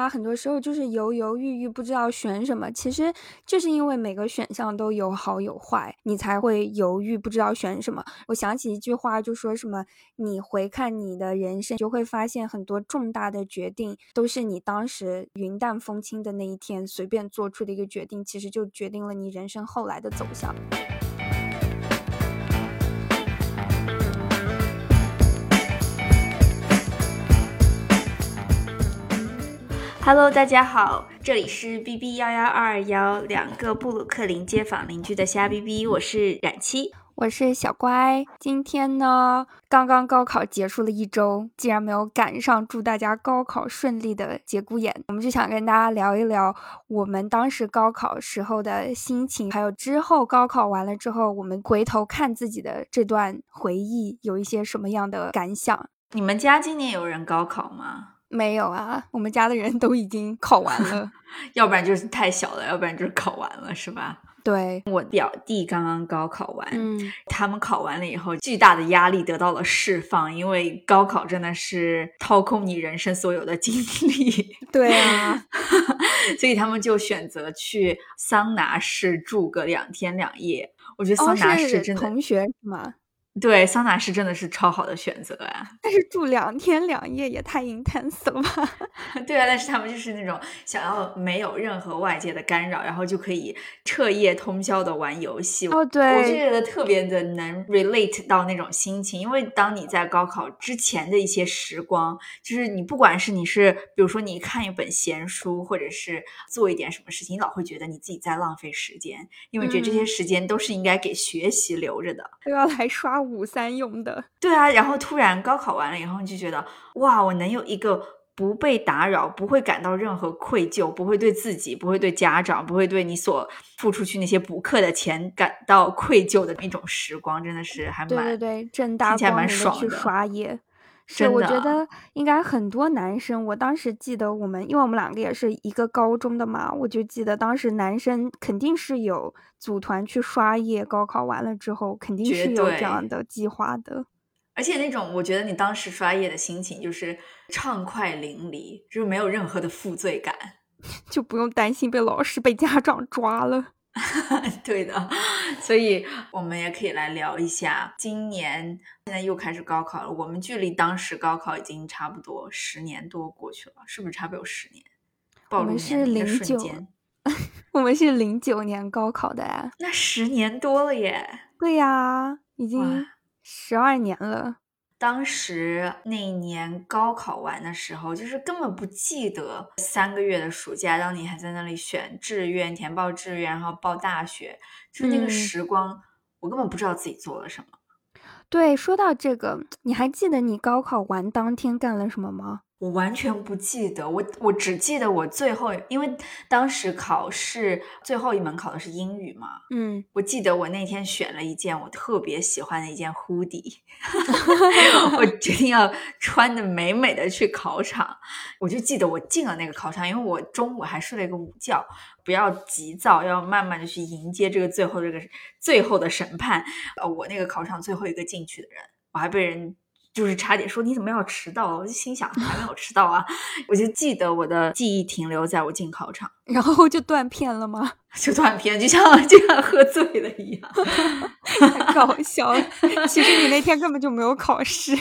他，很多时候就是犹犹豫豫，不知道选什么。其实就是因为每个选项都有好有坏，你才会犹豫，不知道选什么。我想起一句话，就说什么：你回看你的人生，就会发现很多重大的决定都是你当时云淡风轻的那一天随便做出的一个决定，其实就决定了你人生后来的走向。Hello，大家好，这里是 B B 幺幺二幺两个布鲁克林街坊邻居的瞎 B B，我是冉七，我是小乖。今天呢，刚刚高考结束了一周，竟然没有赶上祝大家高考顺利的节骨眼，我们就想跟大家聊一聊我们当时高考时候的心情，还有之后高考完了之后，我们回头看自己的这段回忆，有一些什么样的感想？你们家今年有人高考吗？没有啊，我们家的人都已经考完了，要不然就是太小了，要不然就是考完了，是吧？对，我表弟刚刚高考完，嗯，他们考完了以后，巨大的压力得到了释放，因为高考真的是掏空你人生所有的精力，对啊，所以他们就选择去桑拿室住个两天两夜。我觉得桑拿室真的同学是吗？对，桑拿是真的是超好的选择呀！但是住两天两夜也太 intense 了吧？对啊，但是他们就是那种想要没有任何外界的干扰，然后就可以彻夜通宵的玩游戏。哦，对，我就觉得特别的能 relate 到那种心情，因为当你在高考之前的一些时光，就是你不管是你是比如说你看一本闲书，或者是做一点什么事情，你老会觉得你自己在浪费时间，因为觉得这些时间都是应该给学习留着的，都要来刷。五三用的，对啊，然后突然高考完了以后，你就觉得哇，我能有一个不被打扰，不会感到任何愧疚，不会对自己，不会对家长，不会对你所付出去那些补课的钱感到愧疚的那种时光，真的是还蛮对对对，正大光明的去刷夜。是，我觉得应该很多男生。我当时记得我们，因为我们两个也是一个高中的嘛，我就记得当时男生肯定是有组团去刷夜。高考完了之后，肯定是有这样的计划的。而且那种，我觉得你当时刷夜的心情就是畅快淋漓，就是没有任何的负罪感，就不用担心被老师、被家长抓了。对的，所以我们也可以来聊一下，今年现在又开始高考了。我们距离当时高考已经差不多十年多过去了，是不是差不多有十年？暴露年龄的瞬间，我们是零九年高考的呀，那十年多了耶。对呀，已经十二年了。当时那一年高考完的时候，就是根本不记得三个月的暑假，当你还在那里选志愿、填报志愿，然后报大学，就是那个时光，我根本不知道自己做了什么。对，说到这个，你还记得你高考完当天干了什么吗？我完全不记得，我我只记得我最后，因为当时考试最后一门考的是英语嘛，嗯，我记得我那天选了一件我特别喜欢的一件 hoodie，我决定要穿的美美的去考场，我就记得我进了那个考场，因为我中午还睡了一个午觉，不要急躁，要慢慢的去迎接这个最后这个最后的审判，呃，我那个考场最后一个进去的人，我还被人。就是差点说你怎么要迟到？我就心想还没有迟到啊！我就记得我的记忆停留在我进考场，然后就断片了吗？就断片，就像就像喝醉了一样，太搞笑了。其实你那天根本就没有考试。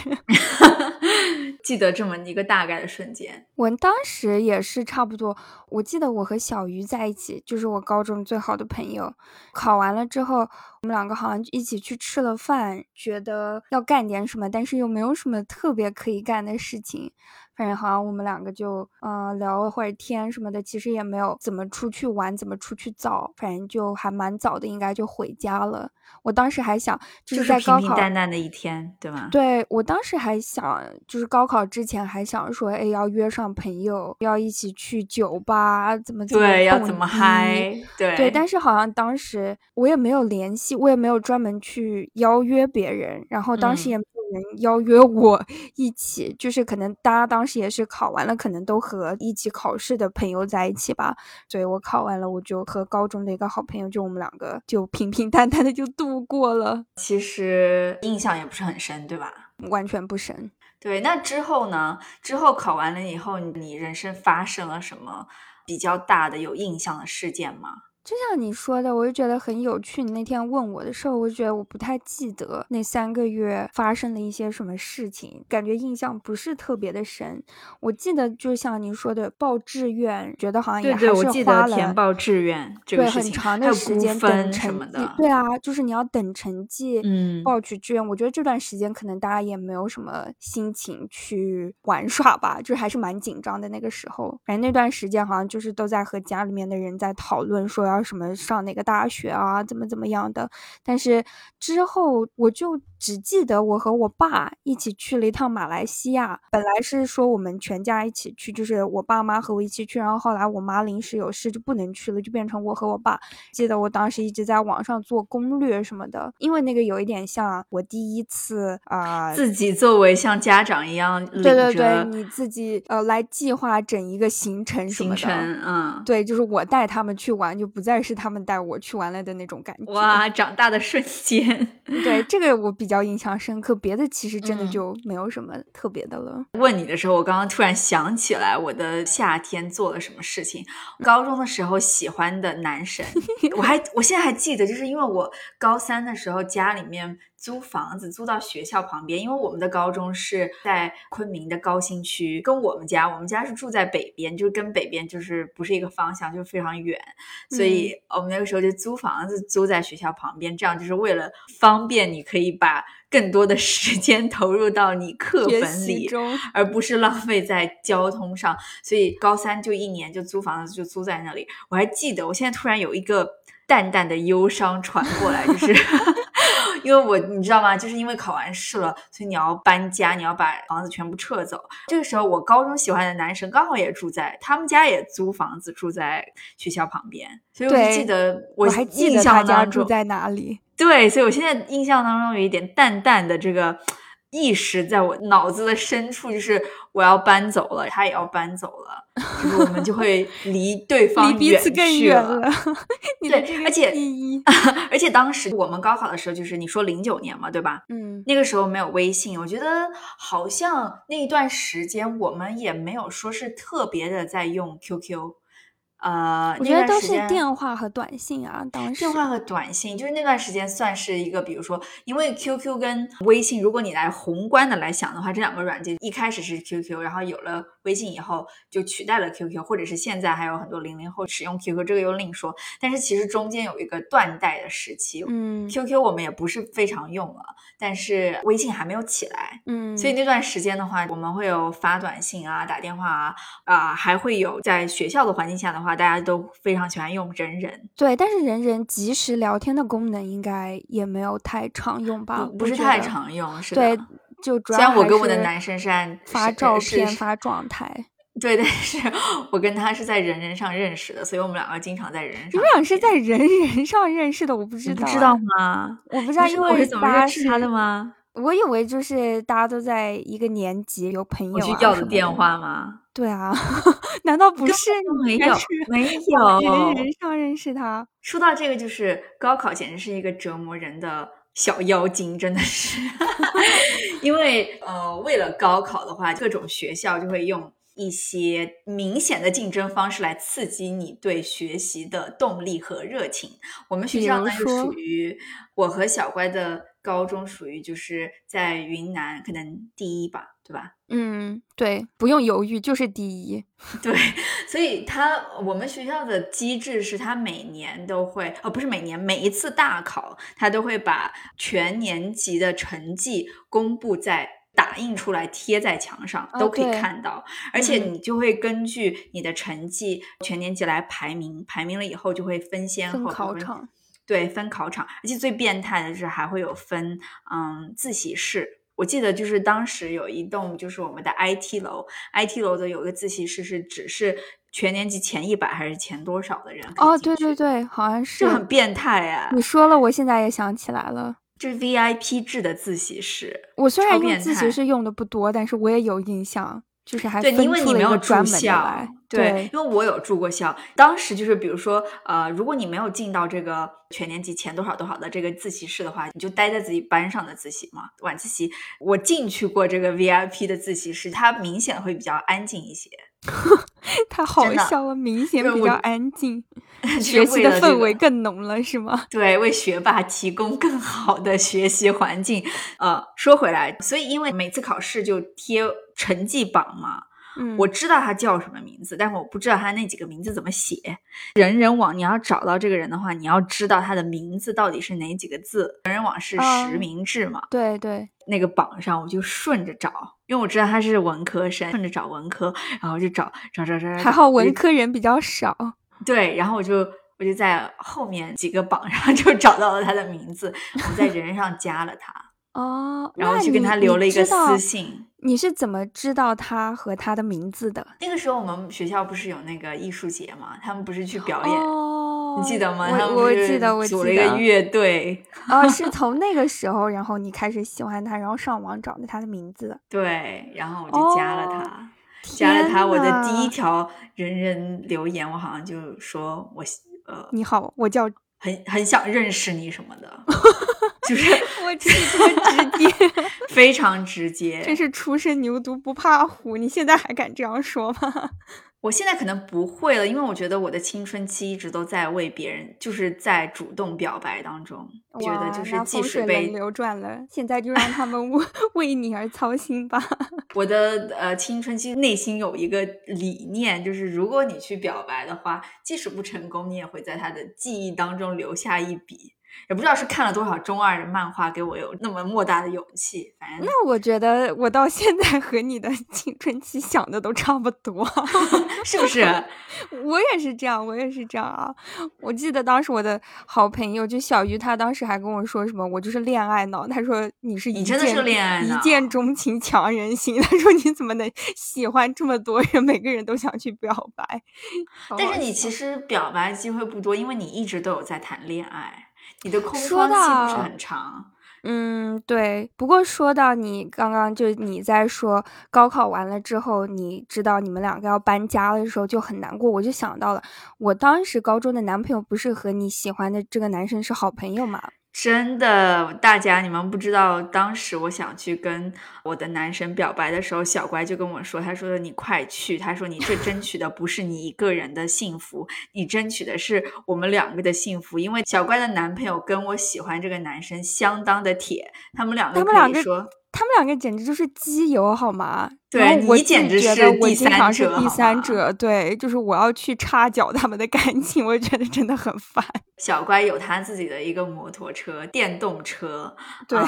记得这么一个大概的瞬间，我当时也是差不多。我记得我和小鱼在一起，就是我高中最好的朋友。考完了之后，我们两个好像一起去吃了饭，觉得要干点什么，但是又没有什么特别可以干的事情。反正好像我们两个就嗯聊了会儿天什么的，其实也没有怎么出去玩，怎么出去早，反正就还蛮早的，应该就回家了。我当时还想，就是在高考平平淡淡的一天，对吗？对我当时还想，就是高考之前还想说，哎，要约上朋友，要一起去酒吧，怎么怎么对，要怎么嗨，对对。但是好像当时我也没有联系，我也没有专门去邀约别人，然后当时也。人邀约我一起，就是可能大家当时也是考完了，可能都和一起考试的朋友在一起吧。所以我考完了，我就和高中的一个好朋友，就我们两个就平平淡淡的就度过了。其实印象也不是很深，对吧？完全不深。对，那之后呢？之后考完了以后，你人生发生了什么比较大的有印象的事件吗？就像你说的，我就觉得很有趣。你那天问我的时候，我就觉得我不太记得那三个月发生了一些什么事情，感觉印象不是特别的深。我记得就像你说的报志愿，觉得好像也还是花了。对对，我记得填报志愿这个事情，很长的时间等成绩。对啊，就是你要等成绩，嗯，报取志愿。我觉得这段时间可能大家也没有什么心情去玩耍吧，就还是蛮紧张的那个时候。反正那段时间好像就是都在和家里面的人在讨论说要。什么上哪个大学啊？怎么怎么样的？但是之后我就只记得我和我爸一起去了一趟马来西亚。本来是说我们全家一起去，就是我爸妈和我一起去。然后后来我妈临时有事就不能去了，就变成我和我爸。记得我当时一直在网上做攻略什么的，因为那个有一点像我第一次啊，自己作为像家长一样，对对对，你自己呃来计划整一个行程什么的。行程，嗯，对，就是我带他们去玩，就不再是他们带我去玩了的那种感觉。哇，长大的瞬间，对这个我比较印象深刻。别的其实真的就没有什么特别的了。问你的时候，我刚刚突然想起来，我的夏天做了什么事情。高中的时候喜欢的男神，我还我现在还记得，就是因为我高三的时候家里面。租房子租到学校旁边，因为我们的高中是在昆明的高新区，跟我们家，我们家是住在北边，就是跟北边就是不是一个方向，就非常远，所以我们那个时候就租房子租在学校旁边，这样就是为了方便你可以把更多的时间投入到你课本里，而不是浪费在交通上，所以高三就一年就租房子就租在那里。我还记得，我现在突然有一个淡淡的忧伤传过来，就是。因为我你知道吗？就是因为考完试了，所以你要搬家，你要把房子全部撤走。这个时候，我高中喜欢的男生刚好也住在他们家，也租房子住在学校旁边，所以我就记得我还记得他家住在哪里。对，所以我现在印象当中有一点淡淡的这个。意识在我脑子的深处，就是我要搬走了，他也要搬走了，就是我们就会离对方离彼此更远了。对，而且 而且当时我们高考的时候，就是你说零九年嘛，对吧？嗯，那个时候没有微信，我觉得好像那一段时间我们也没有说是特别的在用 QQ。呃，我觉得都是电话和短信啊。当时电话和短信就是那段时间算是一个，比如说，因为 QQ 跟微信，如果你来宏观的来想的话，这两个软件一开始是 QQ，然后有了微信以后就取代了 QQ，或者是现在还有很多零零后使用 QQ，这个又另说。但是其实中间有一个断代的时期，嗯，QQ 我们也不是非常用了，但是微信还没有起来，嗯，所以那段时间的话，我们会有发短信啊、打电话啊，啊，还会有在学校的环境下的话。大家都非常喜欢用人人，对，但是人人即时聊天的功能应该也没有太常用吧？不是太常用，是的。对，就主要虽然我跟我的男生是按发照片、发状态，对，但是我跟他是在人人上认识的，所以我们两个经常在人人上。你们俩是在人人上认识的？我不知道，不知道吗？我不知道，因为我是怎么认识他的吗？我以为就是大家都在一个年级，有朋友啊去要的电话吗？对啊，难道不是？没有，没有。人人上认识他。说到这个，就是高考简直是一个折磨人的小妖精，真的是。因为呃，为了高考的话，各种学校就会用一些明显的竞争方式来刺激你对学习的动力和热情。我们学校呢，就属于我和小乖的。高中属于就是在云南可能第一吧，对吧？嗯，对，不用犹豫就是第一。对，所以他我们学校的机制是，他每年都会，哦，不是每年，每一次大考，他都会把全年级的成绩公布在打印出来贴在墙上，都可以看到。而且你就会根据你的成绩全年级来排名，排名了以后就会分先后。考场。对，分考场，而且最变态的是还会有分，嗯，自习室。我记得就是当时有一栋就是我们的 IT 楼，IT 楼的有个自习室是只是全年级前一百还是前多少的人哦，对对对，好像是，就很变态呀。你说了，我现在也想起来了，这是 VIP 制的自习室。我虽然用自习室用的不多，但是我也有印象。就是还对，因为你没有住校，对，因为我有住过校。当时就是比如说，呃，如果你没有进到这个全年级前多少多少的这个自习室的话，你就待在自己班上的自习嘛。晚自习我进去过这个 VIP 的自习室，它明显会比较安静一些。太好笑了，明显比较安静，学习的氛围更浓了，是吗？对，为学霸提供更好的学习环境。呃，说回来，所以因为每次考试就贴成绩榜嘛，嗯，我知道他叫什么名字，但是我不知道他那几个名字怎么写。人人网你要找到这个人的话，你要知道他的名字到底是哪几个字。人人网是实名制嘛？对对。那个榜上，我就顺着找，因为我知道他是文科生，顺着找文科，然后就找找找找，还好文科人比较少。对，然后我就我就在后面几个榜上 就找到了他的名字，我在人上加了他。哦，然后去跟他留了一个私信。你是怎么知道他和他的名字的？那个时候我们学校不是有那个艺术节嘛，他们不是去表演。哦你记得吗？我我记得，我组了一个乐队。哦，是 从那个时候，然后你开始喜欢他，然后上网找的他的名字。对，然后我就加了他，加了他。我的第一条人人留言，我好像就说我呃，你好，我叫很很想认识你什么的，就是我这么直接，非常直接，真是初生牛犊不怕虎。你现在还敢这样说吗？我现在可能不会了，因为我觉得我的青春期一直都在为别人，就是在主动表白当中，觉得就是即使被流转了，现在就让他们为 为你而操心吧。我的呃青春期内心有一个理念，就是如果你去表白的话，即使不成功，你也会在他的记忆当中留下一笔。也不知道是看了多少中二的漫画，给我有那么莫大的勇气。反正那我觉得我到现在和你的青春期想的都差不多，是不是？我也是这样，我也是这样啊！我记得当时我的好朋友就小鱼，他当时还跟我说什么，我就是恋爱脑。他说你是你真的是恋爱脑一见钟情强人心。他说你怎么能喜欢这么多人，每个人都想去表白？但是你其实表白机会不多，因为你一直都有在谈恋爱。你的空窗期不是很长，嗯，对。不过说到你刚刚就你在说高考完了之后，你知道你们两个要搬家的时候就很难过，我就想到了我当时高中的男朋友不是和你喜欢的这个男生是好朋友吗？真的，大家你们不知道，当时我想去跟我的男神表白的时候，小乖就跟我说：“他说你快去，他说你这争取的不是你一个人的幸福，你争取的是我们两个的幸福。因为小乖的男朋友跟我喜欢这个男生相当的铁，他们两个可以说。”他们两个简直就是基友，好吗？对你简直是第三者，第三者。对，就是我要去插脚他们的感情，我觉得真的很烦。小乖有他自己的一个摩托车，电动车。对。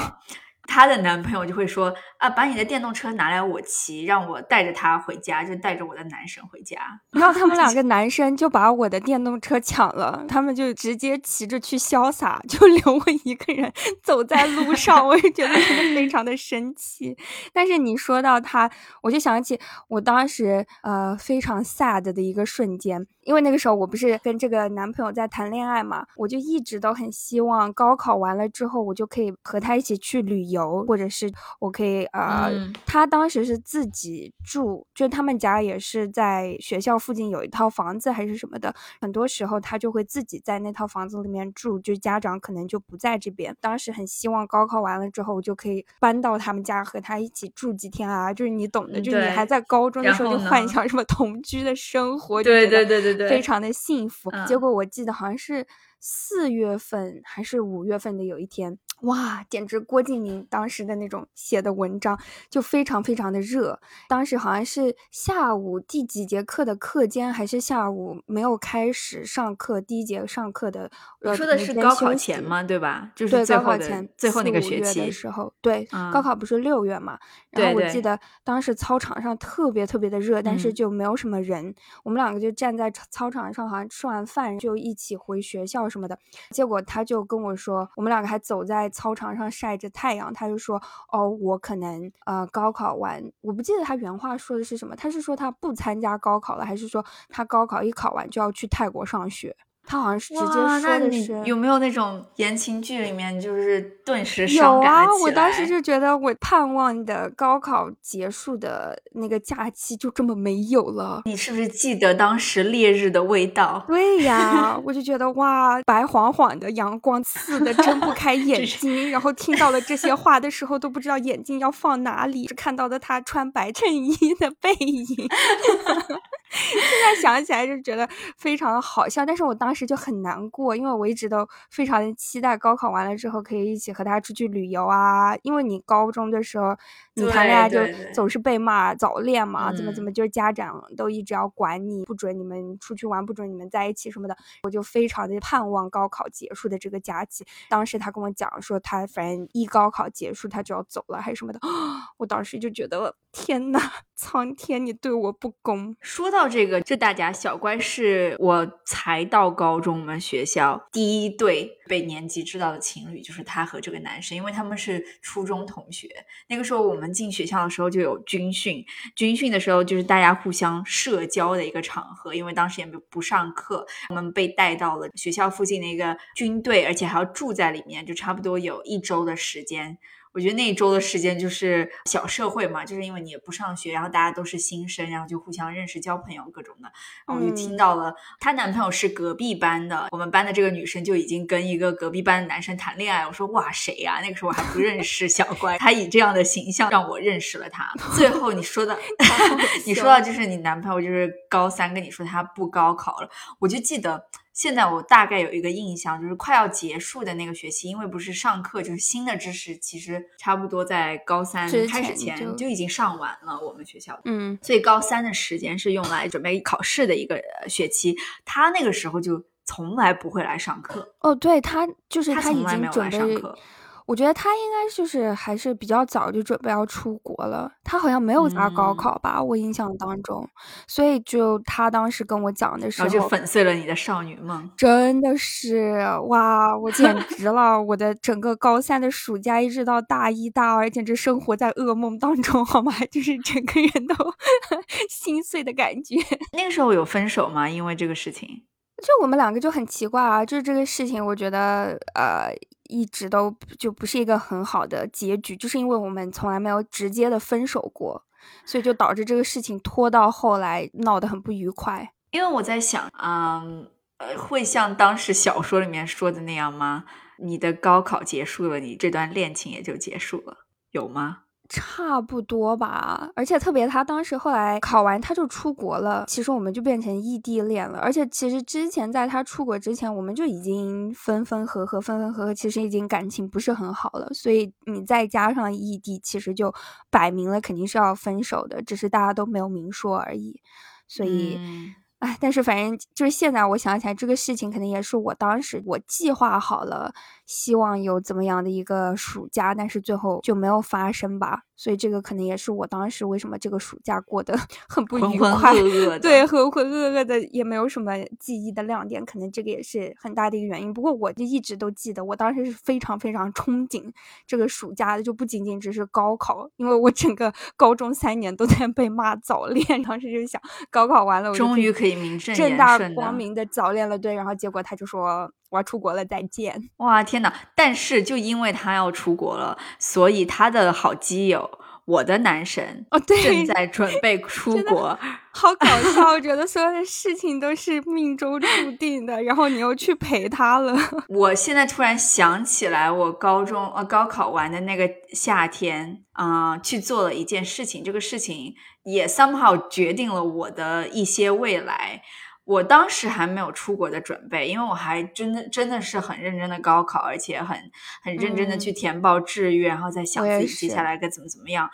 她的男朋友就会说啊，把你的电动车拿来我骑，让我带着他回家，就带着我的男神回家。然后他们两个男生就把我的电动车抢了，他们就直接骑着去潇洒，就留我一个人走在路上。我也觉得真的非常的生气。但是你说到他，我就想起我当时呃非常 sad 的一个瞬间。因为那个时候我不是跟这个男朋友在谈恋爱嘛，我就一直都很希望高考完了之后，我就可以和他一起去旅游，或者是我可以呃，他当时是自己住，就他们家也是在学校附近有一套房子还是什么的，很多时候他就会自己在那套房子里面住，就家长可能就不在这边。当时很希望高考完了之后，我就可以搬到他们家和他一起住几天啊，就是你懂的，就是你还在高中的时候就幻想什么同居的生活，对对对对。非常的幸福，结果我记得好像是四月份还是五月份的有一天。哇，简直郭敬明当时的那种写的文章就非常非常的热。当时好像是下午第几节课的课间，还是下午没有开始上课第一节上课的。你说的是高考前吗？对吧？就是高考前最后那个学期的时候。对，高考不是六月嘛？然后我记得当时操场上特别特别的热，但是就没有什么人。我们两个就站在操场上，好像吃完饭就一起回学校什么的。结果他就跟我说，我们两个还走在。操场上晒着太阳，他就说：“哦，我可能呃高考完，我不记得他原话说的是什么。他是说他不参加高考了，还是说他高考一考完就要去泰国上学？他好像是直接说的是有没有那种言情剧里面就是顿时有啊？我当时就觉得我盼望的高考结束的那个假期就这么没有了。你是不是记得当时烈日的味道？对呀，我就觉得哇，白晃晃的阳光刺的睁不开 眼睛，然后听到了这些话的时候都不知道眼睛要放哪里，只看到了他穿白衬衣的背影。现在想起来就觉得非常的好笑，但是我当时就很难过，因为我一直都非常的期待高考完了之后可以一起和他出去旅游啊。因为你高中的时候你谈恋爱就总是被骂早恋嘛，怎么怎么就是家长都一直要管你，不准你们出去玩，不准你们在一起什么的。我就非常的盼望高考结束的这个假期。当时他跟我讲说他反正一高考结束他就要走了还是什么的，我当时就觉得天呐，苍天你对我不公。说到。这个就大家小乖是我才到高中，我们学校第一对被年级知道的情侣就是他和这个男生，因为他们是初中同学。那个时候我们进学校的时候就有军训，军训的时候就是大家互相社交的一个场合，因为当时也不上课，我们被带到了学校附近的一个军队，而且还要住在里面，就差不多有一周的时间。我觉得那一周的时间就是小社会嘛，就是因为你也不上学，然后大家都是新生，然后就互相认识、交朋友各种的。然后我就听到了她男朋友是隔壁班的，我们班的这个女生就已经跟一个隔壁班的男生谈恋爱。我说哇，谁呀？那个时候我还不认识小乖，她以这样的形象让我认识了她。最后你说的，你说到就是你男朋友就是高三跟你说他不高考了，我就记得。现在我大概有一个印象，就是快要结束的那个学期，因为不是上课，就是新的知识，其实差不多在高三开始前就已经上完了。我们学校，嗯，所以高三的时间是用来准备考试的一个学期。他那个时候就从来不会来上课。哦，对他就是他已经准备上课。我觉得他应该就是还是比较早就准备要出国了，他好像没有咋高考吧，我印象当中，所以就他当时跟我讲的时候，就粉碎了你的少女梦，真的是哇，我简 直了，我的整个高三的暑假一直到大一大二，简直生活在噩梦当中，好吗？就是整个人都 心碎的感觉。那个时候有分手吗？因为这个事情？就我们两个就很奇怪啊，就是这个事情，我觉得呃。一直都就不是一个很好的结局，就是因为我们从来没有直接的分手过，所以就导致这个事情拖到后来闹得很不愉快。因为我在想，嗯，呃，会像当时小说里面说的那样吗？你的高考结束了，你这段恋情也就结束了，有吗？差不多吧，而且特别他当时后来考完他就出国了，其实我们就变成异地恋了。而且其实之前在他出国之前，我们就已经分分合合，分分合合，其实已经感情不是很好了。所以你再加上异地，其实就摆明了肯定是要分手的，只是大家都没有明说而已。所以。哎，但是反正就是现在我想起来这个事情，肯定也是我当时我计划好了，希望有怎么样的一个暑假，但是最后就没有发生吧。所以这个可能也是我当时为什么这个暑假过得 很不愉快，对，浑浑噩噩的，也没有什么记忆的亮点，可能这个也是很大的一个原因。不过我就一直都记得，我当时是非常非常憧憬这个暑假的，就不仅仅只是高考，因为我整个高中三年都在被骂早恋，当时就想高考完了，我终于可以名正正大光明的早恋了，对。然后结果他就说我要出国了，再见。哇，天呐！但是就因为他要出国了，所以他的好基友。我的男神哦，对，正在准备 出国，好搞 笑！我觉得所有的事情都是命中注定的，然后你又去陪他了。我现在突然想起来，我高中呃高考完的那个夏天啊，去做了一件事情，这个事情也 somehow 决定了我的一些未来。我当时还没有出国的准备，因为我还真的真的是很认真的高考，而且很很认真的去填报志愿，然后再想自己接下来该怎么怎么样。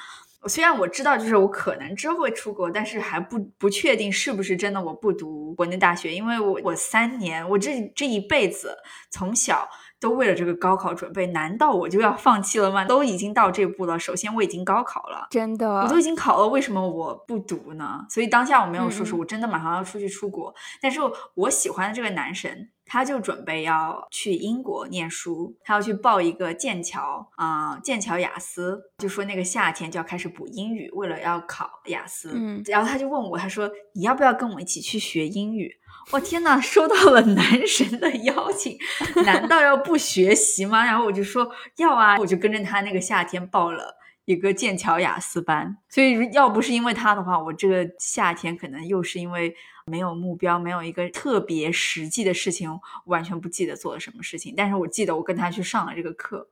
虽然我知道就是我可能之后会出国，但是还不不确定是不是真的我不读国内大学，因为我我三年我这这一辈子从小。都为了这个高考准备，难道我就要放弃了吗？都已经到这步了，首先我已经高考了，真的，我都已经考了，为什么我不读呢？所以当下我没有说是我真的马上要出去出国，但是我喜欢的这个男神，他就准备要去英国念书，他要去报一个剑桥啊，剑桥雅思，就说那个夏天就要开始补英语，为了要考雅思，嗯，然后他就问我，他说你要不要跟我一起去学英语？我天呐，收到了男神的邀请，难道要不学习吗？然后我就说要啊，我就跟着他那个夏天报了一个剑桥雅思班。所以要不是因为他的话，我这个夏天可能又是因为没有目标，没有一个特别实际的事情，完全不记得做了什么事情。但是我记得我跟他去上了这个课。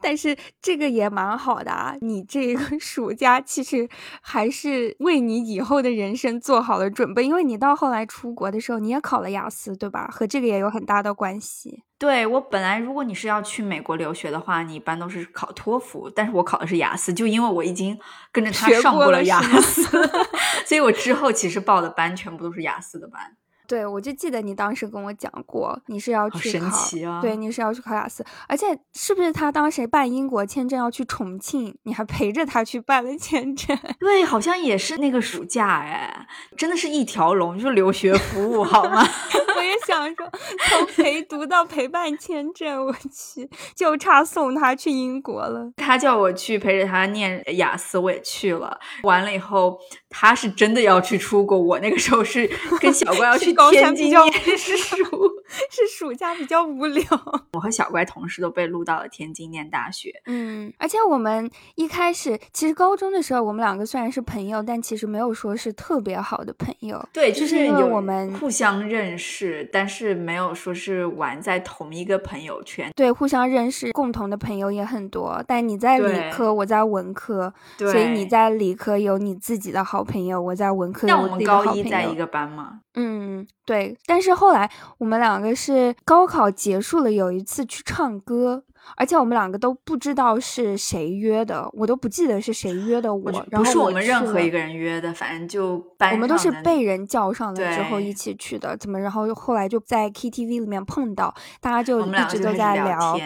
但是这个也蛮好的啊！你这个 暑假其实还是为你以后的人生做好了准备，因为你到后来出国的时候，你也考了雅思，对吧？和这个也有很大的关系。对我本来，如果你是要去美国留学的话，你一般都是考托福，但是我考的是雅思，就因为我已经跟着他上过了雅思，所以我之后其实报的班全部都是雅思的班。对，我就记得你当时跟我讲过，你是要去考，对，你是要去考雅思，而且是不是他当时办英国签证要去重庆，你还陪着他去办了签证？对，好像也是那个暑假，哎，真的是一条龙，就是留学服务，好吗？我也想说，从陪读到陪伴签证，我去，就差送他去英国了。他叫我去陪着他念雅思，我也去了。完了以后，他是真的要去出国，我那个时候是跟小 关要去。天津念书 是暑假比较无聊。我和小乖同时都被录到了天津念大学。嗯，而且我们一开始其实高中的时候，我们两个虽然是朋友，但其实没有说是特别好的朋友。对，就是因为我们互相认识，但是没有说是玩在同一个朋友圈。对，互相认识，共同的朋友也很多。但你在理科，我在文科，所以你在理科有你自己的好朋友，我在文科有我们高一在一个班吗？嗯。对，但是后来我们两个是高考结束了，有一次去唱歌。而且我们两个都不知道是谁约的，我都不记得是谁约的我。然后不是我们任何一个人约的，反正就我们都是被人叫上了之后一起去的。怎么？然后后来就在 KTV 里面碰到，大家就一直都在聊。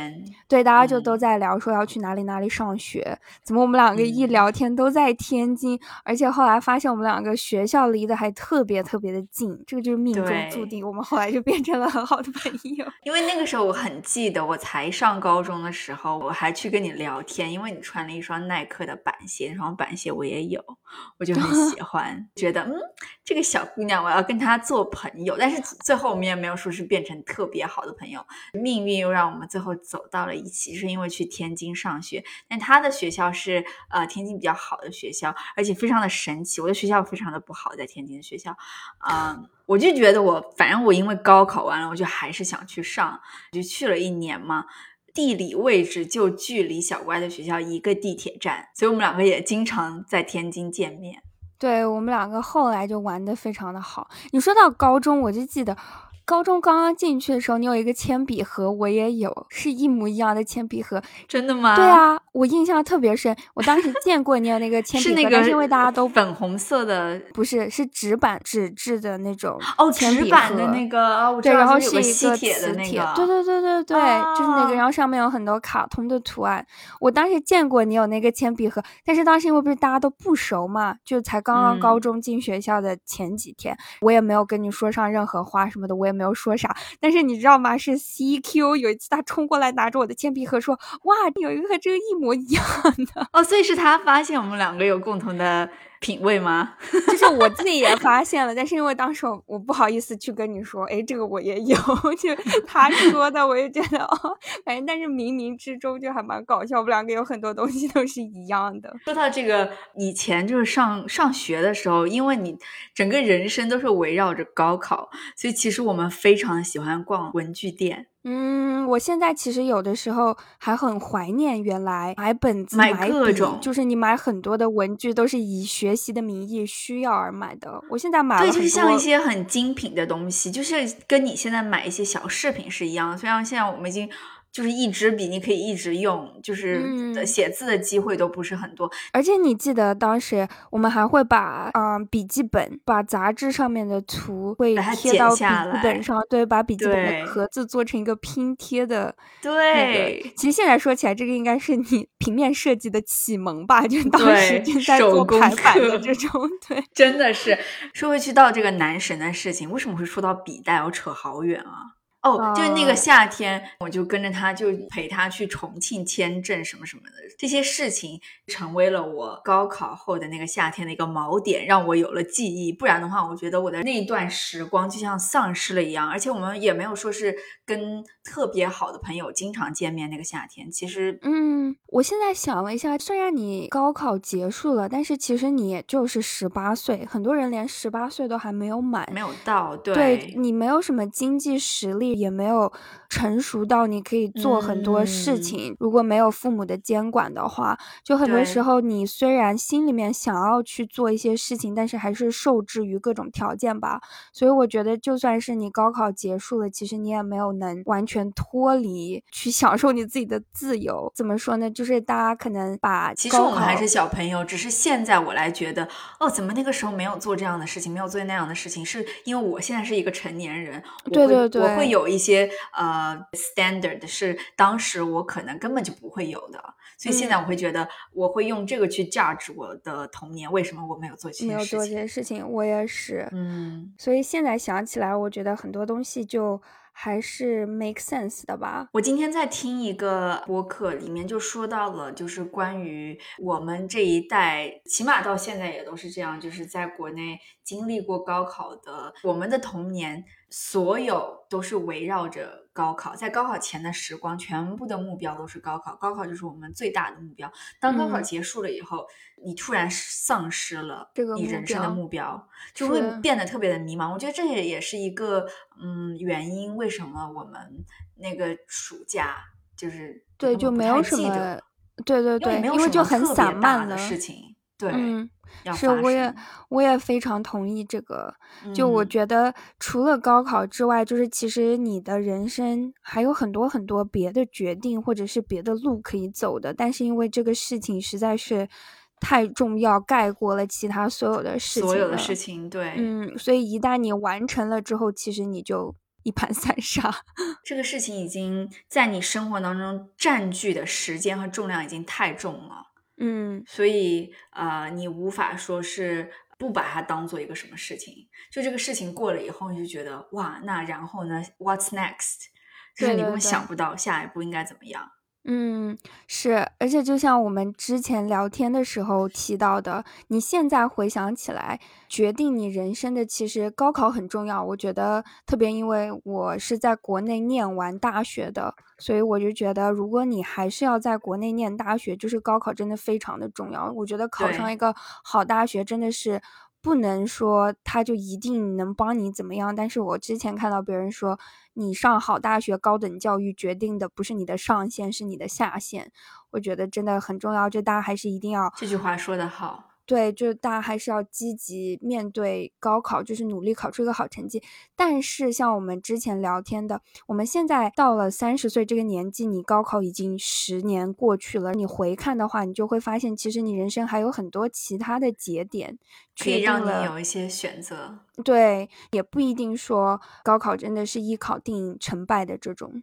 对，大家就都在聊说要去哪里哪里上学。怎么我们两个一聊天都在天津？而且后来发现我们两个学校离得还特别特别的近，这个就是命中注定。我们后来就变成了很好的朋友。因为那个时候我很记得，我才上高中。中的时候，我还去跟你聊天，因为你穿了一双耐克的板鞋，那双板鞋我也有，我就很喜 欢，觉得嗯，这个小姑娘我要跟她做朋友。但是最后我们也没有说是变成特别好的朋友，命运又让我们最后走到了一起，是因为去天津上学。但她的学校是呃天津比较好的学校，而且非常的神奇。我的学校非常的不好，在天津的学校，嗯。我就觉得我反正我因为高考完了，我就还是想去上，就去了一年嘛。地理位置就距离小乖的学校一个地铁站，所以我们两个也经常在天津见面。对我们两个后来就玩的非常的好。你说到高中，我就记得。高中刚刚进去的时候，你有一个铅笔盒，我也有，是一模一样的铅笔盒。真的吗？对啊，我印象特别深。我当时见过你有那个 铅笔盒，但是因为大家都粉红色的，不是，是纸板纸质的那种哦，纸板的那个，对，然后是一个磁铁的那个，对对对对对，就是那个，然后上面有很多卡通的图案。我当时见过你有那个铅笔盒，但是当时因为不是大家都不熟嘛，就才刚刚高中进学校的前几天，我也没有跟你说上任何话什么的，我也没有说啥。但是你知道吗？是 CQ 有一次他冲过来拿着我的铅笔盒说：“哇，有一个和这个一模一样的哦。”所以是他发现我们两个有共同的。品味吗？就是我自己也发现了，但是因为当时我我不好意思去跟你说，哎，这个我也有，就他说的，我也觉得哦，反正但是冥冥之中就还蛮搞笑，我们两个有很多东西都是一样的。说到这个，以前就是上上学的时候，因为你整个人生都是围绕着高考，所以其实我们非常喜欢逛文具店。嗯，我现在其实有的时候还很怀念原来买本子、买各种，就是你买很多的文具都是以学习的名义需要而买的。我现在买了对，就是像一些很精品的东西，就是跟你现在买一些小饰品是一样的。虽然现在我们已经。就是一支笔，你可以一直用，就是写字的机会都不是很多。而且你记得当时我们还会把嗯笔记本，把杂志上面的图会贴到笔记本上，对，把笔记本的壳子做成一个拼贴的。对，其实现在说起来，这个应该是你平面设计的启蒙吧？就当时就在做排版的这种，对，真的是。说回去到这个男神的事情，为什么会说到笔袋？我扯好远啊。哦，就是那个哦夏天，我就跟着他，就陪他去重庆签证什么什么的，这些事情成为了我高考后的那个夏天的一个锚点，让我有了记忆。不然的话，我觉得我的那一段时光就像丧失了一样。而且我们也没有说是跟特别好的朋友经常见面。那个夏天，其实嗯，我现在想了一下，虽然你高考结束了，但是其实你也就是十八岁，很多人连十八岁都还没有满。没有到，对，对你没有什么经济实力，也没有成熟到你可以做很多事嗯情。如果没有父母的监管的话，就很多时候你虽然心里面想要去做一些事情，但是还是受制于各种条件吧。所以我觉得，就算是你高考结束了，其实你也没有能完全脱离去享受你自己的自由。怎么说呢？就是大家可能把其实我们还是小朋友，只是现在我来觉得，哦，怎么那个时候没有做这样的事情，没有做那样的事情，是因为我现在是一个成年人，对对对我会有一些呃 standard 是当时我可能根本就不会有的，所以现在嗯我会觉得我会用这个去 judge 我的童年，为什么我没有做这些事情没有做这？些事情，我也是。嗯，所以现在想起来，我觉得很多东西就还是 make sense 的吧。我今天在听一个播客，里面就说到了，就是关于我们这一代，起码到现在也都是这样，就是在国内经历过高考的，我们的童年，所有都是围绕着高考，在高考前的时光，全部的目标都是高考，高考就是我们最大的目标。当高考嗯结束了以后，你突然丧失了这个目你人生的标目标，就会变得特别的迷茫。我觉得这也也是一个嗯原因，为什么我们那个暑假就是对，就没有什么，对对对，因为没有什么特别散漫了。大的事情，对，嗯，是我也我也非常同意这个。就我嗯觉得，除了高考之外，就是其实你的人生还有很多很多别的决定，或者是别的路可以走的。但是因为这个事情实在是太重要，盖过了其他所有的事情所有的事情，对，嗯，所以一旦你完成了之后，其实你就一盘散沙。这个事情已经在你生活当中占据的时间和重量已经太重了。嗯，所以呃，你无法说是不把它当做一个什么事情。就这个事情过了以后，你就觉得哇，那然后呢？What's next？就是你根本想不到下一步应该怎么样。嗯，是，而且就像我们之前聊天的时候提到的，你现在回想起来，决定你人生的其实高考很重要。我觉得特别因为我是在国内念完大学的，所以我就觉得，如果你还是要在国内念大学，就是高考真的非常的重要。我觉得考上一个好大学真的是。不能说他就一定能帮你怎么样，但是我之前看到别人说，你上好大学、高等教育决定的不是你的上限，是你的下限。我觉得真的很重要，就大家还是一定要这句话说的好。对，就是大家还是要积极面对高考，就是努力考出一个好成绩。但是像我们之前聊天的，我们现在到了三十岁这个年纪，你高考已经十年过去了，你回看的话，你就会发现，其实你人生还有很多其他的节点，可以让你有一些选择。对，也不一定说高考真的是一考定成败的这种。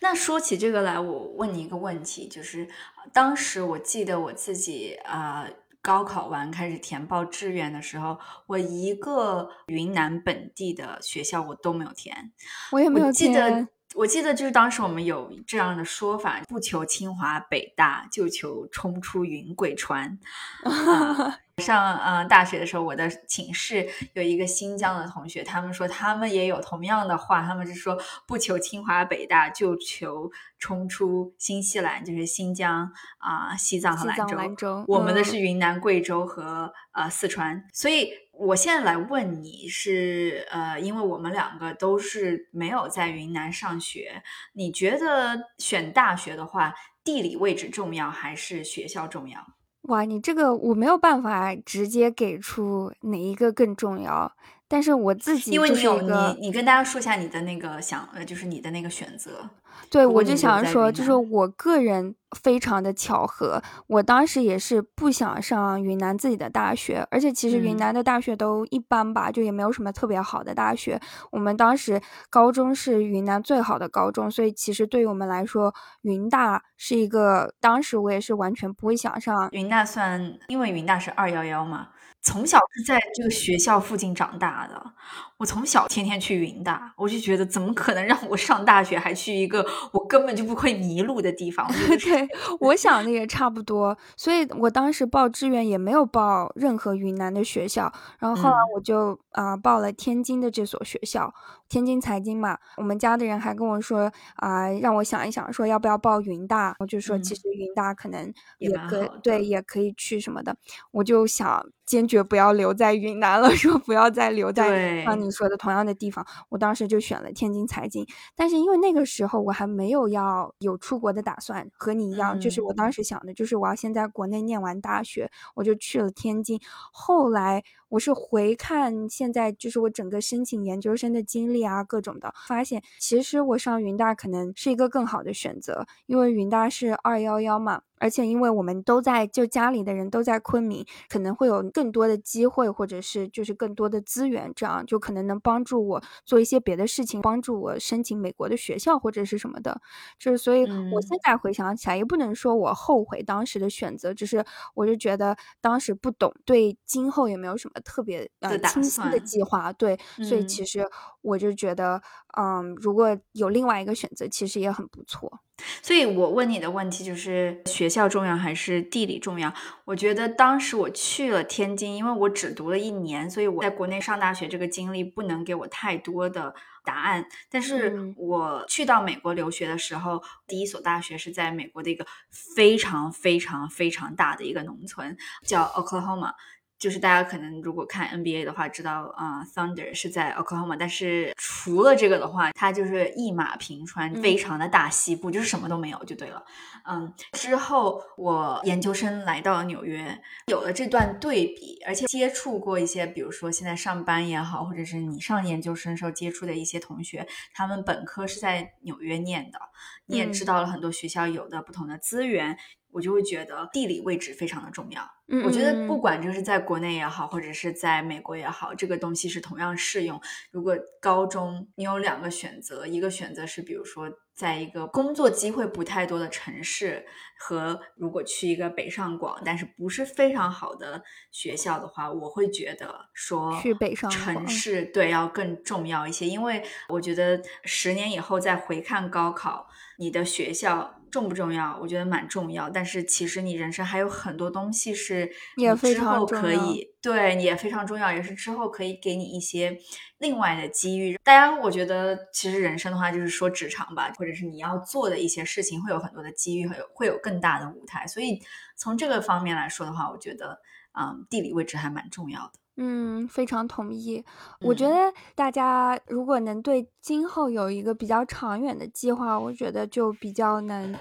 那说起这个来，我问你一个问题，就是呃当时我记得我自己啊、呃高考完开始填报志愿的时候，我一个云南本地的学校我都没有填。我也没有我记得填，我记得就是当时我们有这样的说法：不求清华北大，就求冲出云贵川。啊上呃大学的时候，我的寝室有一个新疆的同学，他们说他们也有同样的话，他们是说不求清华北大，就求冲出新西兰，就是新疆啊、西藏和兰州。兰州我们的嗯是云南、贵州和呃四川，所以我现在来问你是呃，因为我们两个都是没有在云南上学，你觉得选大学的话，地理位置重要还是学校重要？哇，你这个我没有办法直接给出哪一个更重要，但是我自己因为你有个你，你跟大家说一下你的那个想，呃，就是你的那个选择。对，我就想说，就是我个人非常的巧合，我当时也是不想上云南自己的大学，而且其实云嗯南的大学都一般吧，就也没有什么特别好的大学。我们当时高中是云南最好的高中，所以其实对于我们来说，云大是一个，当时我也是完全不会想上。云大算，因为云大是二幺幺嘛，从小是在这个学校附近长大的。我从小天天去云大，我就觉得怎么可能让我上大学还去一个我根本就不会迷路的地方？对，我想的也差不多，所以我当时报志愿也没有报任何云南的学校，然后后来我就啊报了天津的这所学校。天津财经嘛，我们家的人还跟我说啊，让我想一想，说要不要报云大。我就说其实云大可能也可对，也可以去什么的。我就想坚决不要留在云南了，说不要再留在像你说的同样的地方。我当时就选了天津财经，但是因为那个时候我还没有要有出国的打算，和你一样，就是我当时想的就是我要先在国内念完大学，我就去了天津。后来。我是回看现在，就是我整个申请研究生的经历啊，各种的，发现其实我上云大可能是一个更好的选择，因为云大是二幺幺嘛。而且，因为我们都在，就家里的人都在昆明，可能会有更多的机会，或者是就是更多的资源，这样就可能能帮助我做一些别的事情，帮助我申请美国的学校或者是什么的。就是所以，我现在回想起来，也不能说我后悔当时的选择，只是我就觉得当时不懂，对今后也没有什么特别呃清晰的计划。对，所以其实我就觉得，嗯，如果有另外一个选择，其实也很不错。所以我问你的问题就是学校重要还是地理重要？我觉得当时我去了天津，因为我只读了一年，所以我在国内上大学这个经历不能给我太多的答案。但是我去到美国留学的时候，第一所大学是在美国的一个非常非常非常大的一个农村，叫 Oklahoma。就是大家可能如果看 NBA 的话，知道啊，Thunder 是在 Oklahoma，但是除了这个的话，它就是一马平川，非常的大西部，就是什么都没有就对了。嗯，之后我研究生来到了纽约，有了这段对比，而且接触过一些，比如说现在上班也好，或者是你上研究生时候接触的一些同学，他们本科是在纽约念的，你也知道了很多学校有的不同的资源。我就会觉得地理位置非常的重要。我觉得不管就是在国内也好，或者是在美国也好，这个东西是同样适用。如果高中你有两个选择，一个选择是比如说在一个工作机会不太多的城市，和如果去一个北上广但是不是非常好的学校的话，我会觉得说去北上城市对要更重要一些。因为我觉得十年以后再回看高考，你的学校。重不重要？我觉得蛮重要。但是其实你人生还有很多东西是你之后可以对也非常重要，也是之后可以给你一些另外的机遇。大家我觉得其实人生的话就是说职场吧，或者是你要做的一些事情会有很多的机遇，会有会有更大的舞台。所以从这个方面来说的话，我觉得嗯，地理位置还蛮重要的。嗯，非常同意。我觉得大家如果能对今后有一个比较长远的计划，我觉得就比较能，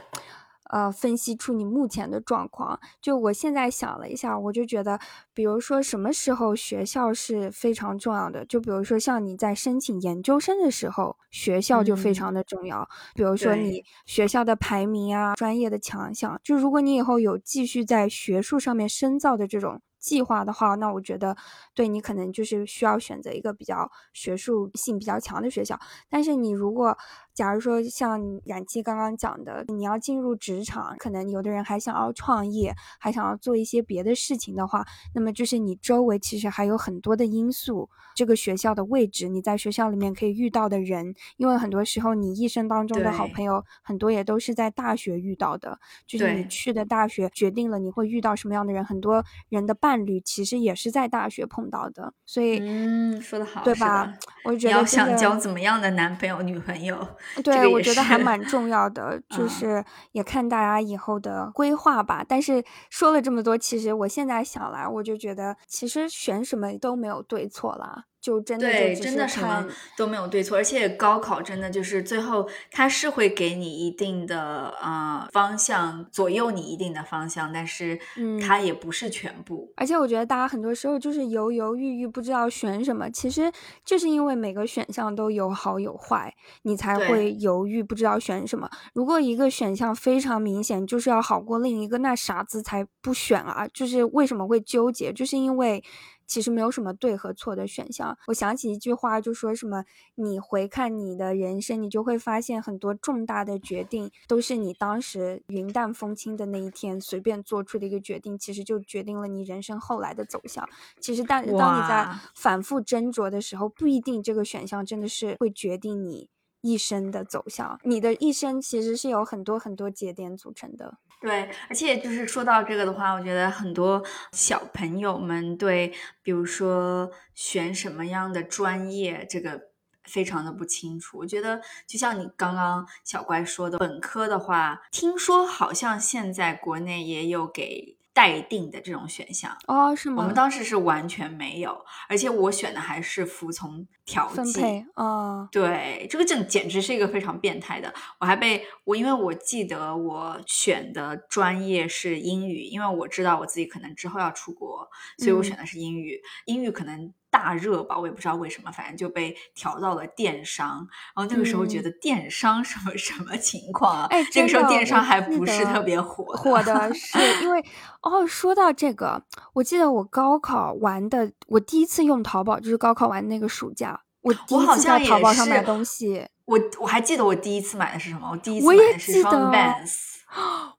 呃，分析出你目前的状况。就我现在想了一下，我就觉得，比如说什么时候学校是非常重要的。就比如说像你在申请研究生的时候，学校就非常的重要。比如说你学校的排名啊，专业的强项。就如果你以后有继续在学术上面深造的这种。计划的话，那我觉得对你可能就是需要选择一个比较学术性比较强的学校。但是你如果假如说像冉七刚刚讲的，你要进入职场，可能有的人还想要创业，还想要做一些别的事情的话，那么就是你周围其实还有很多的因素。这个学校的位置，你在学校里面可以遇到的人，因为很多时候你一生当中的好朋友很多也都是在大学遇到的，就是你去的大学决定了你会遇到什么样的人。很多人的伴侣其实也是在大学碰到的，所以嗯，说的好，对吧？我觉得要想交怎么样的男朋友、女朋友，对我觉得还蛮重要的，就是也看大家以后的规划吧。但是说了这么多，其实我现在想来，我就觉得其实选什么都没有对错啦。就真的对，真的什么都没有对错，而且高考真的就是最后它是会给你一定的啊方向，左右你一定的方向，但是它也不是全部。而且我觉得大家很多时候就是犹犹豫豫，不知道选什么，其实就是因为每个选项都有好有坏，你才会犹豫不知道选什么。如果一个选项非常明显就是要好过另一个，那傻子才不选啊！就是为什么会纠结，就是因为。其实没有什么对和错的选项。我想起一句话，就说什么你回看你的人生，你就会发现很多重大的决定都是你当时云淡风轻的那一天随便做出的一个决定，其实就决定了你人生后来的走向。其实但当你在反复斟酌的时候，不一定这个选项真的是会决定你。一生的走向，你的一生其实是有很多很多节点组成的。对，而且就是说到这个的话，我觉得很多小朋友们对，比如说选什么样的专业，这个非常的不清楚。我觉得就像你刚刚小乖说的，本科的话，听说好像现在国内也有给。待定的这种选项哦，是吗？我们当时是完全没有，而且我选的还是服从调剂啊。对，这个证简直是一个非常变态的。我还被我，因为我记得我选的专业是英语，因为我知道我自己可能之后要出国，所以我选的是英语。英语可能。大热吧，我也不知道为什么，反正就被调到了电商。然后那个时候觉得电商什么 什么情况啊？哎，这个时候电商还不是特别火火的，是因为哦，说到这个，我记得我高考完的，我第一次用淘宝就是高考完那个暑假，我我好像在淘宝上买东西。我我还记得我第一次买的是什么？我第一次买的是双 Vans。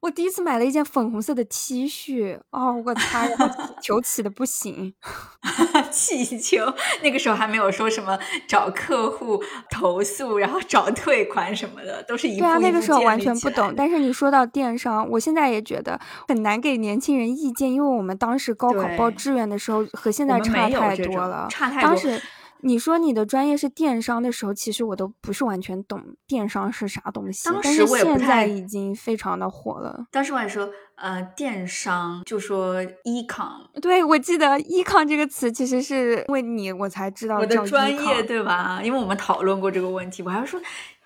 我第一次买了一件粉红色的 T 恤，哦，我擦，球 起的不行，气球。那个时候还没有说什么找客户投诉，然后找退款什么的，都是一对啊，那个时候完全不懂。但是你说到电商，我现在也觉得很难给年轻人意见，因为我们当时高考报志愿的时候和现在差太多了，差太多。当时。你说你的专业是电商的时候，其实我都不是完全懂电商是啥东西。当时我也现在已经非常的火了。当时我还说，呃，电商就说 econ。对，我记得 econ 这个词其实是为你我才知道我的专业对吧？因为我们讨论过这个问题，我还说。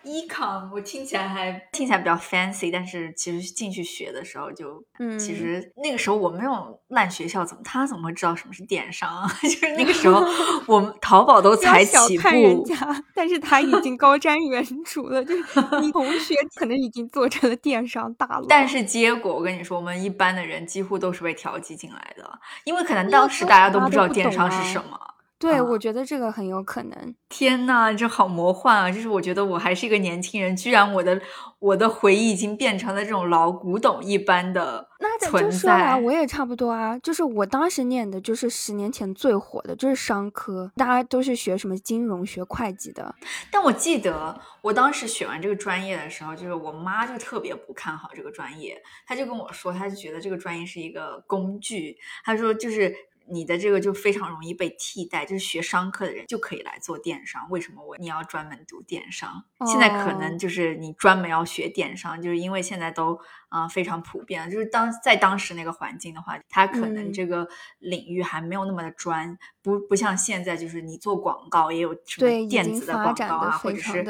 Econ 我听起来还听起来比较 fancy，但是其实进去学的时候就，嗯，其实那个时候我们那种烂学校，怎么他怎么会知道什么是电商啊？就是那个时候 我们淘宝都才起步，人家，但是他已经高瞻远瞩了，就是你同学可能已经做成了电商大佬。但是结果我跟你说，我们一般的人几乎都是被调剂进来的，因为可能当时大家都不知道电商是什么。对，我觉得这个很有可能。天呐，这好魔幻啊！就是我觉得我还是一个年轻人，居然我的我的回忆已经变成了这种老古董一般的存在。我也差不多啊，就是我当时念的就是十年前最火的，就是商科，大家都是学什么金融学、会计的。但我记得我当时选完这个专业的时候，就是我妈就特别不看好这个专业，她就跟我说，她就觉得这个专业是一个工具，她说就是。你的这个就非常容易被替代，就是学商科的人就可以来做电商。为什么我你要专门读电商？现在可能就是你专门要学电商，就是因为现在都啊非常普遍。就是当在当时那个环境的话，它可能这个领域还没有那么的专，不不像现在，就是你做广告也有什么电子的广告啊，或者是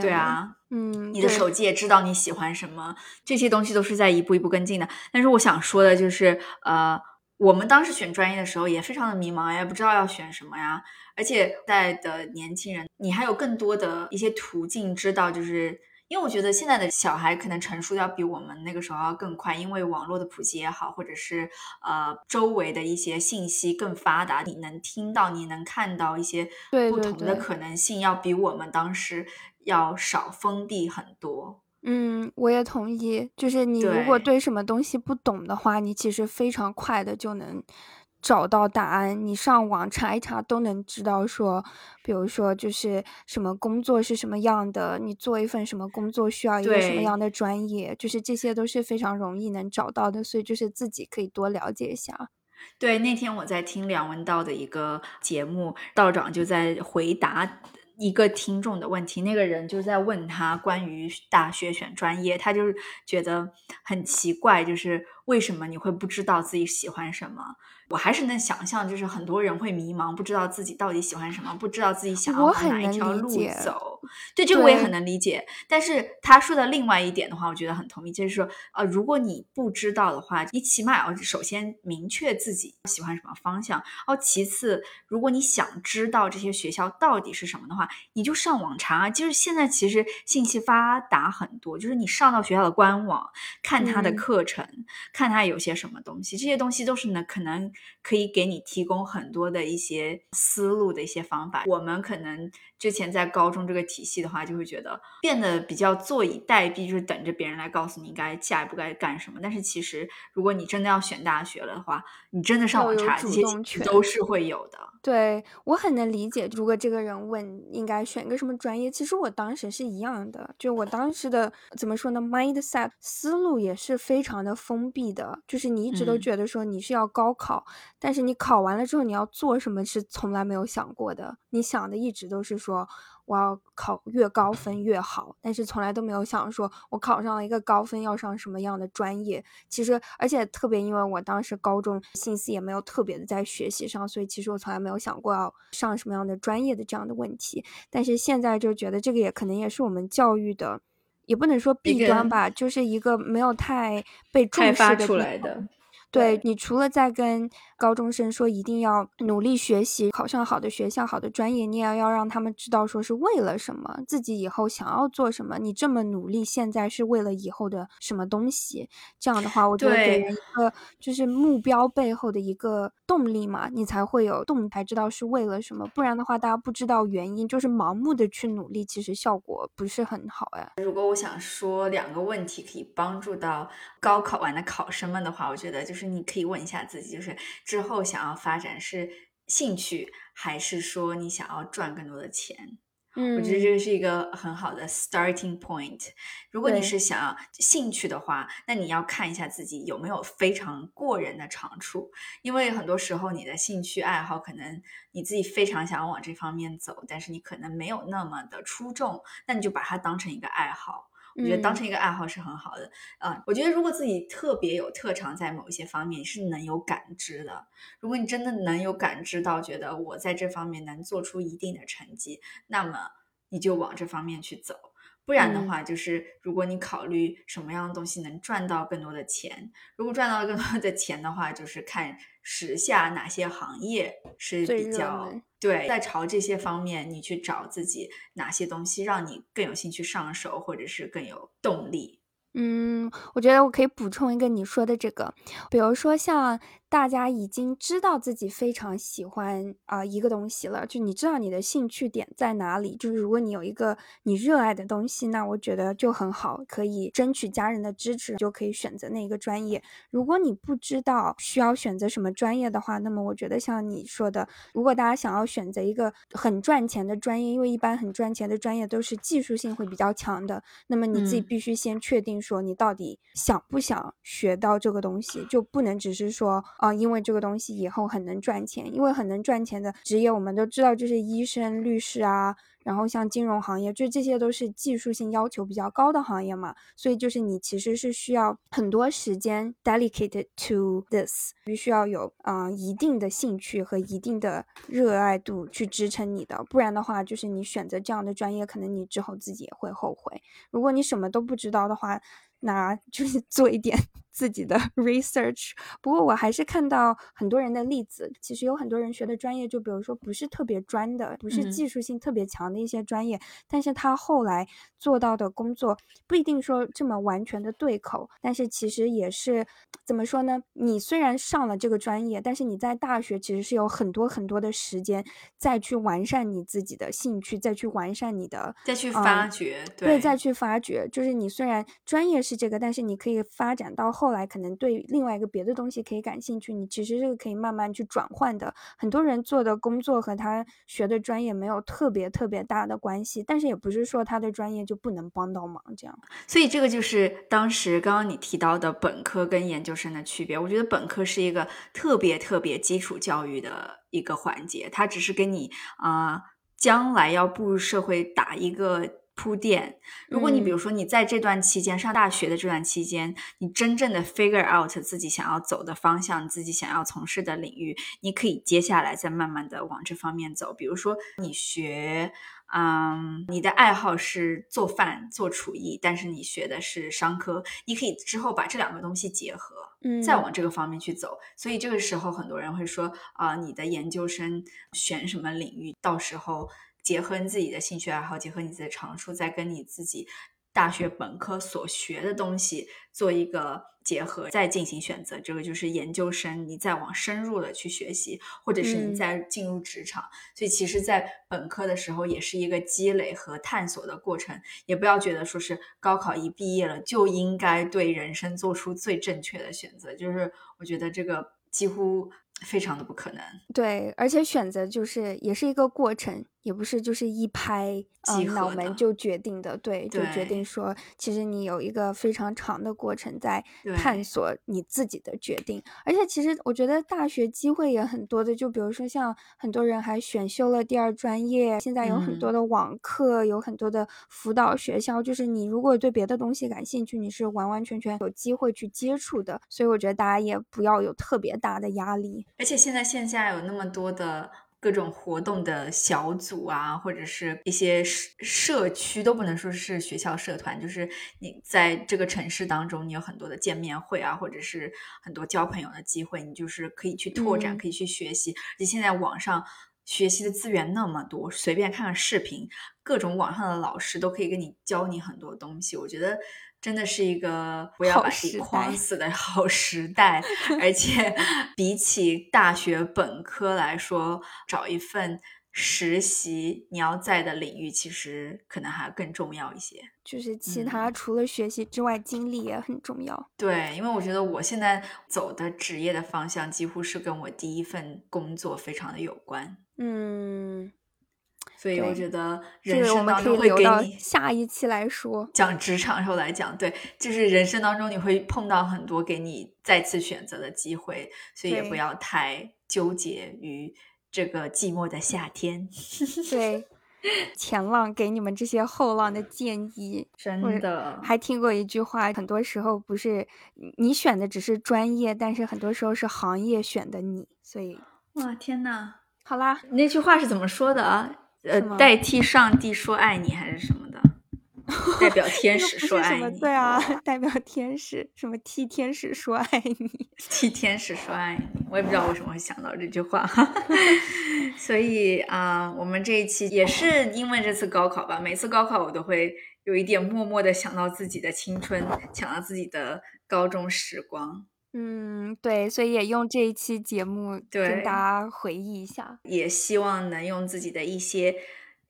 对啊，嗯，你的手机也知道你喜欢什么，这些东西都是在一步一步跟进的。但是我想说的就是呃。我们当时选专业的时候也非常的迷茫呀，不知道要选什么呀。而且在的年轻人，你还有更多的一些途径知道，就是因为我觉得现在的小孩可能成熟要比我们那个时候要更快，因为网络的普及也好，或者是呃周围的一些信息更发达，你能听到、你能看到一些不同的可能性，要比我们当时要少封闭很多。嗯，我也同意。就是你如果对什么东西不懂的话，你其实非常快的就能找到答案。你上网查一查都能知道说，比如说就是什么工作是什么样的，你做一份什么工作需要一个什么样的专业，就是这些都是非常容易能找到的。所以就是自己可以多了解一下。对，那天我在听梁文道的一个节目，道长就在回答。一个听众的问题，那个人就在问他关于大学选专业，他就是觉得很奇怪，就是为什么你会不知道自己喜欢什么？我还是能想象，就是很多人会迷茫，不知道自己到底喜欢什么，不知道自己想要往哪一条路走。对这个我也很能理解。但是他说的另外一点的话，我觉得很同意，就是说，呃，如果你不知道的话，你起码要首先明确自己喜欢什么方向。然后其次，如果你想知道这些学校到底是什么的话，你就上网查。就是现在其实信息发达很多，就是你上到学校的官网看他的课程，看他有些什么东西，这些东西都是能，可能可以给你提供很多的一些思路的一些方法。我们可能之前在高中这个体系的话，就会觉得变得比较坐以待毙，就是等着别人来告诉你该下一步该干什么。但是其实，如果你真的要选大学了的话，你真的上网查这些都是会有的。对我很能理解，如果这个人问应该选个什么专业，其实我当时是一样的，就我当时的怎么说呢，mindset 思路也是非常的封闭的，就是你一直都觉得说你是要高考，但是你考完了之后你要做什么是从来没有想过的，你想的一直都是说。我要考越高分越好，但是从来都没有想说，我考上了一个高分要上什么样的专业。其实，而且特别，因为我当时高中心思也没有特别的在学习上，所以其实我从来没有想过要上什么样的专业的这样的问题。但是现在就觉得这个也可能也是我们教育的，也不能说弊端吧，就是一个没有太被重视出来的。对你除了在跟高中生说一定要努力学习，考上好的学校、好的专业，你也要让他们知道说是为了什么，自己以后想要做什么。你这么努力，现在是为了以后的什么东西？这样的话，我觉得给人一个就是目标背后的一个动力嘛，你才会有动，才知道是为了什么。不然的话，大家不知道原因，就是盲目的去努力，其实效果不是很好呀。如果我想说两个问题可以帮助到高考完的考生们的话，我觉得就是。是你可以问一下自己，就是之后想要发展是兴趣，还是说你想要赚更多的钱？嗯，我觉得这个是一个很好的 starting point。如果你是想要兴趣的话，那你要看一下自己有没有非常过人的长处，因为很多时候你的兴趣爱好可能你自己非常想要往这方面走，但是你可能没有那么的出众，那你就把它当成一个爱好。我觉得当成一个爱好是很好的，嗯，我觉得如果自己特别有特长在某一些方面，是能有感知的。如果你真的能有感知到，觉得我在这方面能做出一定的成绩，那么你就往这方面去走。不然的话，就是如果你考虑什么样的东西能赚到更多的钱，如果赚到更多的钱的话，就是看时下哪些行业是比较对，在朝这些方面你去找自己哪些东西让你更有兴趣上手，或者是更有动力。嗯，我觉得我可以补充一个你说的这个，比如说像。大家已经知道自己非常喜欢啊一个东西了，就你知道你的兴趣点在哪里。就是如果你有一个你热爱的东西，那我觉得就很好，可以争取家人的支持，就可以选择那一个专业。如果你不知道需要选择什么专业的话，那么我觉得像你说的，如果大家想要选择一个很赚钱的专业，因为一般很赚钱的专业都是技术性会比较强的，那么你自己必须先确定说你到底想不想学到这个东西，就不能只是说。啊，因为这个东西以后很能赚钱，因为很能赚钱的职业，我们都知道，就是医生、律师啊，然后像金融行业，就这些都是技术性要求比较高的行业嘛，所以就是你其实是需要很多时间 dedicated to this，必须要有啊一定的兴趣和一定的热爱度去支撑你的，不然的话，就是你选择这样的专业，可能你之后自己也会后悔。如果你什么都不知道的话，那就是做一点自己的 research。不过我还是看到很多人的例子，其实有很多人学的专业，就比如说不是特别专的，不是技术性特别强的一些专业，但是他后来做到的工作不一定说这么完全的对口，但是其实也是怎么说呢？你虽然上了这个专业，但是你在大学其实是有很多很多的时间再去完善你自己的兴趣，再去完善你的，再去发掘，对，再去发掘。就是你虽然专业是。是这个，但是你可以发展到后来，可能对另外一个别的东西可以感兴趣。你其实这个可以慢慢去转换的。很多人做的工作和他学的专业没有特别特别大的关系，但是也不是说他的专业就不能帮到忙。这样，所以这个就是当时刚刚你提到的本科跟研究生的区别。我觉得本科是一个特别特别基础教育的一个环节，它只是给你啊将来要步入社会打一个。铺垫。如果你比如说你在这段期间上大学的这段期间，你真正的 figure out 自己想要走的方向，自己想要从事的领域，你可以接下来再慢慢的往这方面走。比如说你学，嗯，你的爱好是做饭做厨艺，但是你学的是商科，你可以之后把这两个东西结合，嗯，再往这个方面去走。所以这个时候很多人会说啊，你的研究生选什么领域，到时候。结合你自己的兴趣爱好，结合你自己的长处，再跟你自己大学本科所学的东西做一个结合，再进行选择。这个就是研究生，你再往深入的去学习，或者是你再进入职场。所以其实，在本科的时候也是一个积累和探索的过程。也不要觉得说是高考一毕业了就应该对人生做出最正确的选择。就是我觉得这个几乎非常的不可能。对，而且选择就是也是一个过程。也不是就是一拍呃脑门就决定的，对，就决定说，其实你有一个非常长的过程在探索你自己的决定。而且其实我觉得大学机会也很多的，就比如说像很多人还选修了第二专业，现在有很多的网课，有很多的辅导学校，就是你如果对别的东西感兴趣，你是完完全全有机会去接触的。所以我觉得大家也不要有特别大的压力。而且现在线下有那么多的。各种活动的小组啊，或者是一些社社区，都不能说是学校社团，就是你在这个城市当中，你有很多的见面会啊，或者是很多交朋友的机会，你就是可以去拓展，可以去学习。而且现在网上学习的资源那么多，随便看看视频，各种网上的老师都可以给你教你很多东西。我觉得。真的是一个不要把自己框死的 好时代，而且比起大学本科来说，找一份实习，你要在的领域其实可能还更重要一些。就是其他除了学习之外，经历也很重要。对，因为我觉得我现在走的职业的方向，几乎是跟我第一份工作非常的有关。嗯。所以我觉得人生当中会给你下一期来说讲职场时候来讲，对，就是人生当中你会碰到很多给你再次选择的机会，所以也不要太纠结于这个寂寞的夏天。对，前浪给你们这些后浪的建议，真的还听过一句话，很多时候不是你选的只是专业，但是很多时候是行业选的你。所以哇，天呐，好啦，那句话是怎么说的啊？呃，代替上帝说爱你还是什么的？代表天 使说爱你？对啊，代表天使什么？替天使说爱你？替天使说爱你？我也不知道为什么会想到这句话。所以啊，我们这一期也是因为这次高考吧。每次高考我都会有一点默默的想到自己的青春，想到自己的高中时光。嗯，对，所以也用这一期节目跟大家回忆一下，也希望能用自己的一些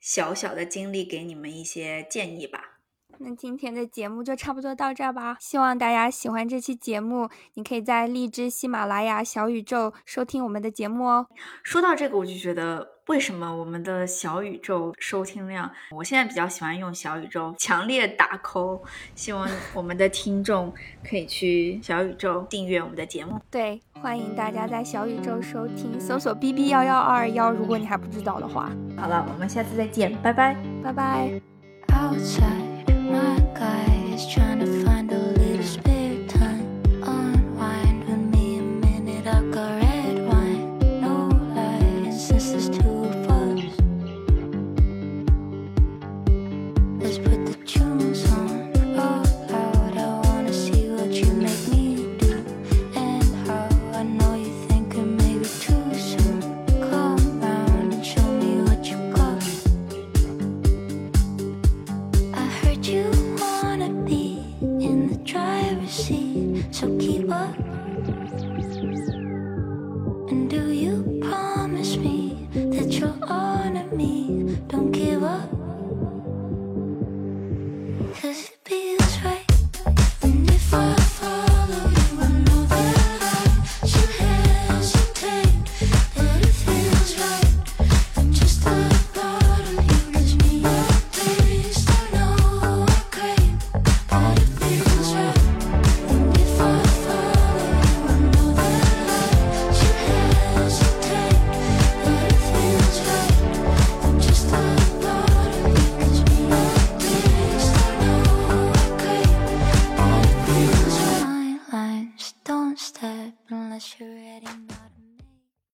小小的经历给你们一些建议吧。那今天的节目就差不多到这儿吧，希望大家喜欢这期节目。你可以在荔枝、喜马拉雅、小宇宙收听我们的节目哦。说到这个，我就觉得。为什么我们的小宇宙收听量？我现在比较喜欢用小宇宙，强烈打 call，希望我们的听众可以去小宇宙订阅我们的节目。对，欢迎大家在小宇宙收听，搜索 B B 幺幺二幺。如果你还不知道的话，好了，我们下次再见，拜拜，拜拜。